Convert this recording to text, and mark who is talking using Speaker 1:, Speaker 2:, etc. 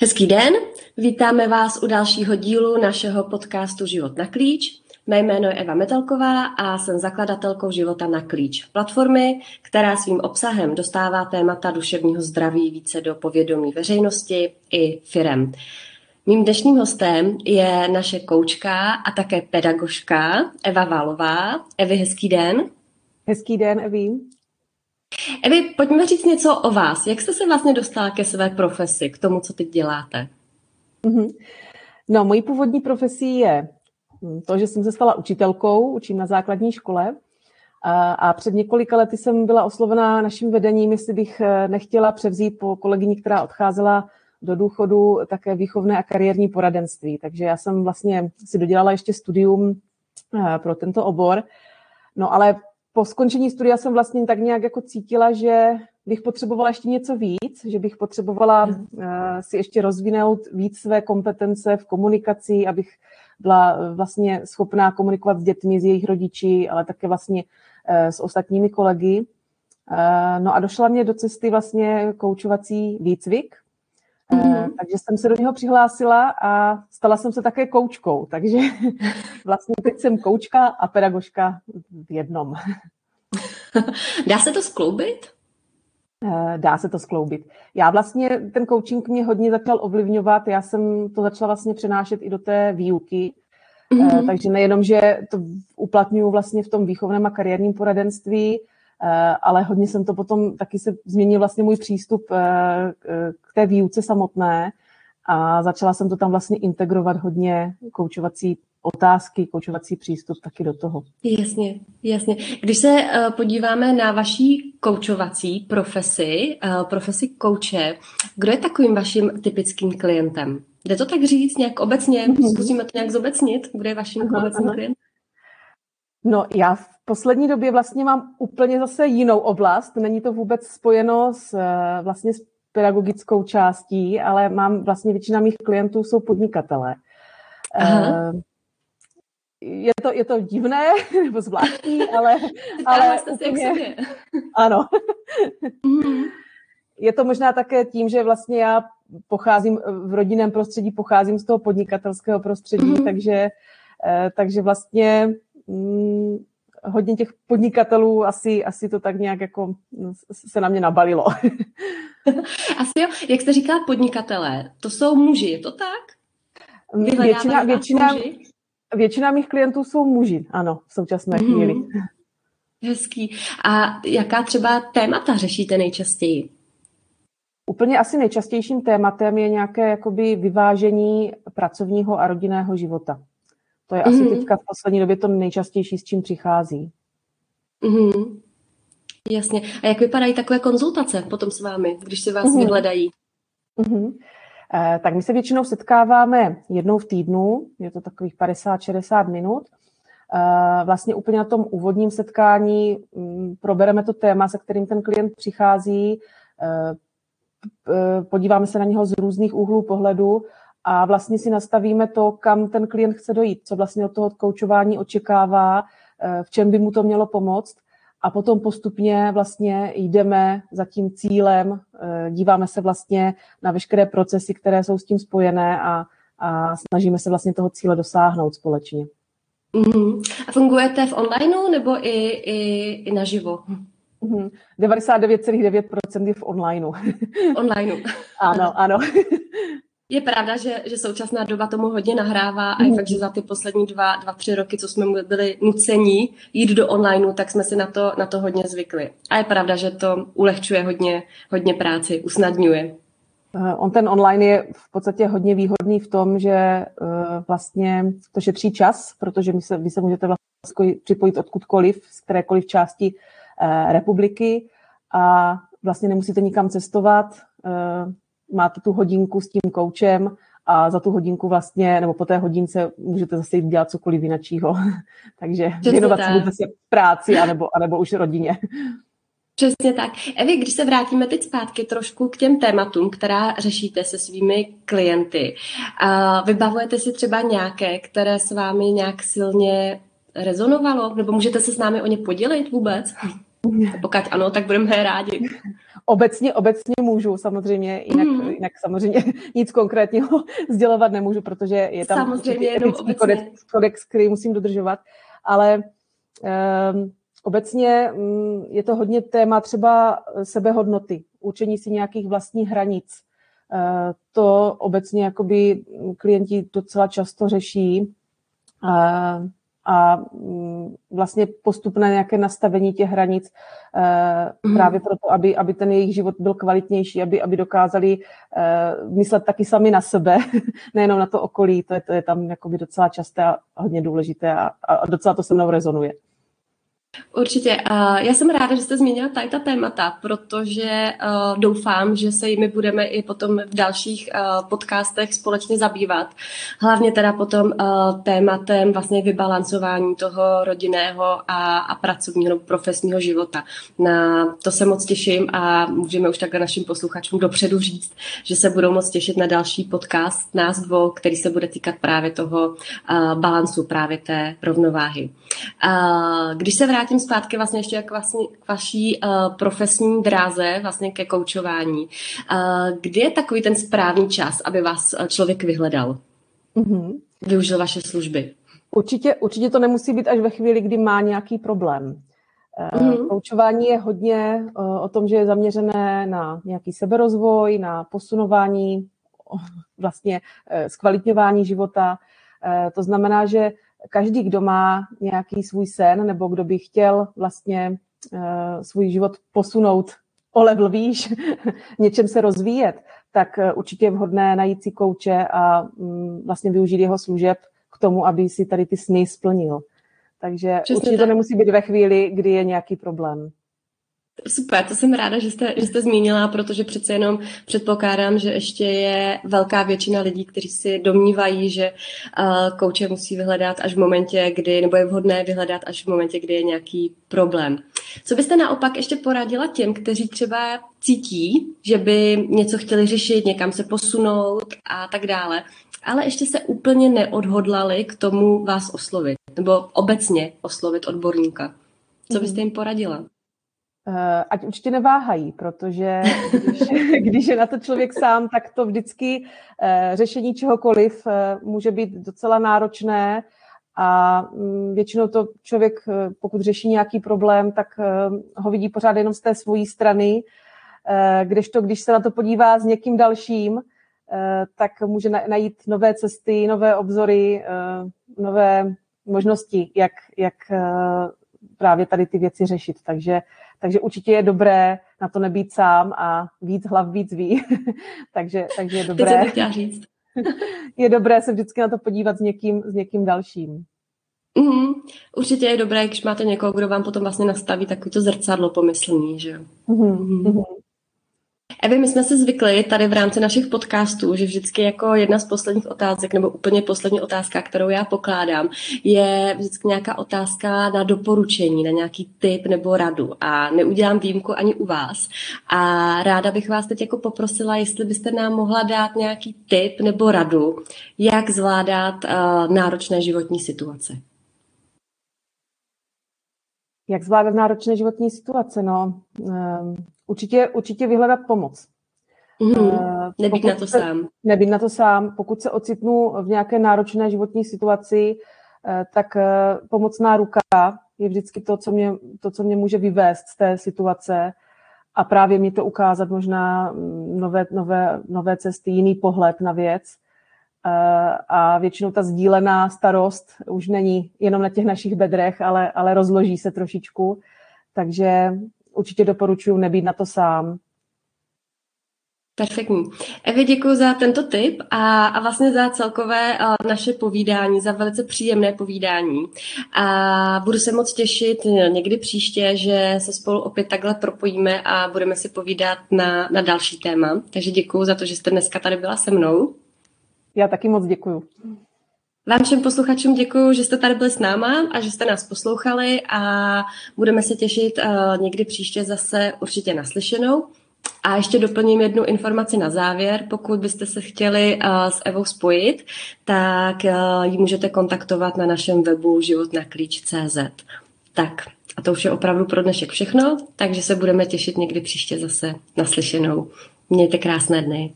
Speaker 1: Hezký den, vítáme vás u dalšího dílu našeho podcastu Život na klíč. Mé jméno je Eva Metelková a jsem zakladatelkou Života na klíč. Platformy, která svým obsahem dostává témata duševního zdraví více do povědomí veřejnosti i firem. Mým dnešním hostem je naše koučka a také pedagožka Eva Válová. Evi, hezký den.
Speaker 2: Hezký den, Evi.
Speaker 1: Evi, pojďme říct něco o vás. Jak jste se vlastně dostala ke své profesi, k tomu, co teď děláte?
Speaker 2: Mm-hmm. No, mojí původní profesí je to, že jsem se stala učitelkou, učím na základní škole. A, a před několika lety jsem byla oslovená naším vedením, jestli bych eh, nechtěla převzít po kolegyni, která odcházela do důchodu, také výchovné a kariérní poradenství. Takže já jsem vlastně si dodělala ještě studium eh, pro tento obor. No ale po skončení studia jsem vlastně tak nějak jako cítila, že bych potřebovala ještě něco víc, že bych potřebovala uh, si ještě rozvinout víc své kompetence v komunikaci, abych byla vlastně schopná komunikovat s dětmi, s jejich rodiči, ale také vlastně uh, s ostatními kolegy. Uh, no a došla mě do cesty vlastně koučovací výcvik, Mm-hmm. Takže jsem se do něho přihlásila a stala jsem se také koučkou. Takže vlastně teď jsem koučka a pedagožka v jednom.
Speaker 1: Dá se to skloubit?
Speaker 2: Eh, dá se to skloubit. Já vlastně, ten coaching mě hodně začal ovlivňovat, já jsem to začala vlastně přenášet i do té výuky, mm-hmm. takže nejenom, že to uplatňuju vlastně v tom výchovném a kariérním poradenství, Eh, ale hodně jsem to potom, taky se změnil vlastně můj přístup k té výuce samotné a začala jsem to tam vlastně integrovat hodně koučovací otázky, koučovací přístup taky do toho.
Speaker 1: Jasně, jasně. Když se uh, podíváme na vaší koučovací profesi, uh, profesi kouče, kdo je takovým vaším typickým klientem? Jde to tak říct nějak obecně? Mm-hmm. Zkusíme to nějak zobecnit? Kdo je vaším aha, obecným aha. klientem?
Speaker 2: No já v poslední době vlastně mám úplně zase jinou oblast. Není to vůbec spojeno s, eh, vlastně s pedagogickou částí, ale mám vlastně většina mých klientů jsou podnikatelé. Aha. Je to, je to divné nebo zvláštní, ale...
Speaker 1: ale úplně,
Speaker 2: ano. Mm-hmm. Je to možná také tím, že vlastně já pocházím v rodinném prostředí, pocházím z toho podnikatelského prostředí, mm-hmm. takže, eh, takže vlastně mm, hodně těch podnikatelů asi, asi to tak nějak jako se na mě nabalilo.
Speaker 1: asi jo. Jak jste říkala podnikatelé, to jsou muži, je to tak?
Speaker 2: většina, většina, většina mých klientů jsou muži, ano, v současné mm-hmm. chvíli.
Speaker 1: Hezký. A jaká třeba témata řešíte nejčastěji?
Speaker 2: Úplně asi nejčastějším tématem je nějaké jakoby vyvážení pracovního a rodinného života. To je mm-hmm. asi mhm. teďka v poslední době to nejčastější, s čím přichází.
Speaker 1: Mm-hmm. Jasně. A jak vypadají takové konzultace potom s vámi, když se vás mm-hmm. vyhledají?
Speaker 2: Mm-hmm. Eh, tak my se většinou setkáváme jednou v týdnu, je to takových 50-60 minut. Eh, vlastně úplně na tom úvodním setkání mm, probereme to téma, se kterým ten klient přichází, eh, podíváme se na něho z různých úhlů pohledu a vlastně si nastavíme to, kam ten klient chce dojít, co vlastně od toho koučování očekává, v čem by mu to mělo pomoct a potom postupně vlastně jdeme za tím cílem, eh, díváme se vlastně na veškeré procesy, které jsou s tím spojené a, a snažíme se vlastně toho cíle dosáhnout společně.
Speaker 1: Mm-hmm. A fungujete v onlineu nebo i, i, i naživo?
Speaker 2: Mm-hmm. 99,9% je v onlineu.
Speaker 1: Onlineu.
Speaker 2: ano, ano.
Speaker 1: Je pravda, že, že současná doba tomu hodně nahrává a je fakt, že za ty poslední dva, dva, tři roky, co jsme byli nuceni jít do onlineu, tak jsme si na to, na to hodně zvykli. A je pravda, že to ulehčuje hodně, hodně práci, usnadňuje.
Speaker 2: Eh, on ten online je v podstatě hodně výhodný v tom, že eh, vlastně to šetří čas, protože vy se, vy se můžete vlastně připojit odkudkoliv, z kterékoliv části eh, republiky a vlastně nemusíte nikam cestovat, máte tu hodinku s tím koučem a za tu hodinku vlastně, nebo po té hodince můžete zase jít dělat cokoliv jiného. Takže Přesně věnovat se zase práci anebo, anebo už rodině.
Speaker 1: Přesně tak. Evi, když se vrátíme teď zpátky trošku k těm tématům, která řešíte se svými klienty, a vybavujete si třeba nějaké, které s vámi nějak silně rezonovalo? Nebo můžete se s námi o ně podělit vůbec? Pokud ano, tak budeme rádi.
Speaker 2: obecně, obecně můžu, samozřejmě, jinak, mm. jinak samozřejmě nic konkrétního sdělovat nemůžu, protože je tam
Speaker 1: samozřejmě jenom
Speaker 2: kodex, kodex, který musím dodržovat, ale um, obecně um, je to hodně téma třeba sebehodnoty, učení si nějakých vlastních hranic. Uh, to obecně jakoby klienti docela často řeší. Uh, a mm, vlastně postupné nějaké nastavení těch hranic mm. právě proto, aby, aby ten jejich život byl kvalitnější, aby, aby dokázali uh, myslet taky sami na sebe, nejenom na to okolí, to je, to je tam jakoby docela časté a hodně důležité a, a docela to se mnou rezonuje.
Speaker 1: Určitě. Já jsem ráda, že jste zmínila tady ta témata, protože doufám, že se jimi budeme i potom v dalších podcastech společně zabývat. Hlavně teda potom tématem vlastně vybalancování toho rodinného a, a pracovního profesního života. Na to se moc těším a můžeme už takhle našim posluchačům dopředu říct, že se budou moc těšit na další podcast nás dvou, který se bude týkat právě toho balancu, právě té rovnováhy. Když se vrátím vrátím zpátky vlastně ještě k, vlastně, k vaší uh, profesní dráze, vlastně ke koučování. Uh, kdy je takový ten správný čas, aby vás eh, člověk vyhledal? Mm-hmm. Využil vaše služby?
Speaker 2: Určitě, určitě to nemusí být až ve chvíli, kdy má nějaký problém. Mm-hmm. Koučování je hodně o tom, že je zaměřené na nějaký seberozvoj, na posunování, vlastně zkvalitňování života. To znamená, že každý, kdo má nějaký svůj sen nebo kdo by chtěl vlastně uh, svůj život posunout o level výš, něčem se rozvíjet, tak uh, určitě je vhodné najít si kouče a um, vlastně využít jeho služeb k tomu, aby si tady ty sny splnil. Takže Přesně určitě tak. to nemusí být ve chvíli, kdy je nějaký problém.
Speaker 1: Super, to jsem ráda, že jste, že jste zmínila, protože přece jenom předpokládám, že ještě je velká většina lidí, kteří si domnívají, že uh, kouče musí vyhledat až v momentě, kdy, nebo je vhodné vyhledat až v momentě, kdy je nějaký problém. Co byste naopak ještě poradila těm, kteří třeba cítí, že by něco chtěli řešit, někam se posunout a tak dále, ale ještě se úplně neodhodlali k tomu vás oslovit, nebo obecně oslovit odborníka. Co byste jim poradila?
Speaker 2: Eh, ať určitě neváhají, protože když, když je na to člověk sám, tak to vždycky eh, řešení čehokoliv eh, může být docela náročné a mm, většinou to člověk, pokud řeší nějaký problém, tak ho vidí pořád jenom z té svojí strany, kdežto když se na to podívá s někým dalším, tak může najít nové cesty, nové obzory, nové možnosti, jak, jak právě tady ty věci řešit. Takže takže určitě je dobré na to nebýt sám a víc hlav víc ví. takže, takže je dobré.
Speaker 1: Teď jsem říct.
Speaker 2: je dobré se vždycky na to podívat s někým, s někým dalším.
Speaker 1: Mm, určitě je dobré, když máte někoho, kdo vám potom vlastně nastaví takový to zrcadlo pomyslný, že jo. Mm-hmm. Mm-hmm. Evi, my jsme se zvykli tady v rámci našich podcastů, že vždycky jako jedna z posledních otázek, nebo úplně poslední otázka, kterou já pokládám, je vždycky nějaká otázka na doporučení, na nějaký tip nebo radu. A neudělám výjimku ani u vás. A ráda bych vás teď jako poprosila, jestli byste nám mohla dát nějaký tip nebo radu, jak zvládat uh, náročné životní situace.
Speaker 2: Jak zvládat náročné životní situace? No, um určitě, určitě vyhledat pomoc.
Speaker 1: Mm, nebýt na to se, sám.
Speaker 2: Nebýt na to sám. Pokud se ocitnu v nějaké náročné životní situaci, eh, tak eh, pomocná ruka je vždycky to, co mě, to, co mě může vyvést z té situace a právě mi to ukázat možná mm, nové, nové, nové cesty, jiný pohled na věc. A většinou ta sdílená starost už není jenom na těch našich bedrech, ale, ale rozloží se trošičku. Takže určitě doporučuji nebýt na to sám.
Speaker 1: Perfektní. Evi, děkuji za tento tip a, a vlastně za celkové naše povídání, za velice příjemné povídání. A budu se moc těšit někdy příště, že se spolu opět takhle propojíme a budeme si povídat na, na další téma. Takže děkuji za to, že jste dneska tady byla se mnou.
Speaker 2: Já taky moc děkuji.
Speaker 1: Vám všem posluchačům děkuji, že jste tady byli s náma a že jste nás poslouchali a budeme se těšit uh, někdy příště zase určitě naslyšenou. A ještě doplním jednu informaci na závěr. Pokud byste se chtěli uh, s Evou spojit, tak uh, ji můžete kontaktovat na našem webu životnaklíč.cz. Tak A to už je opravdu pro dnešek všechno, takže se budeme těšit někdy příště zase naslyšenou. Mějte krásné dny.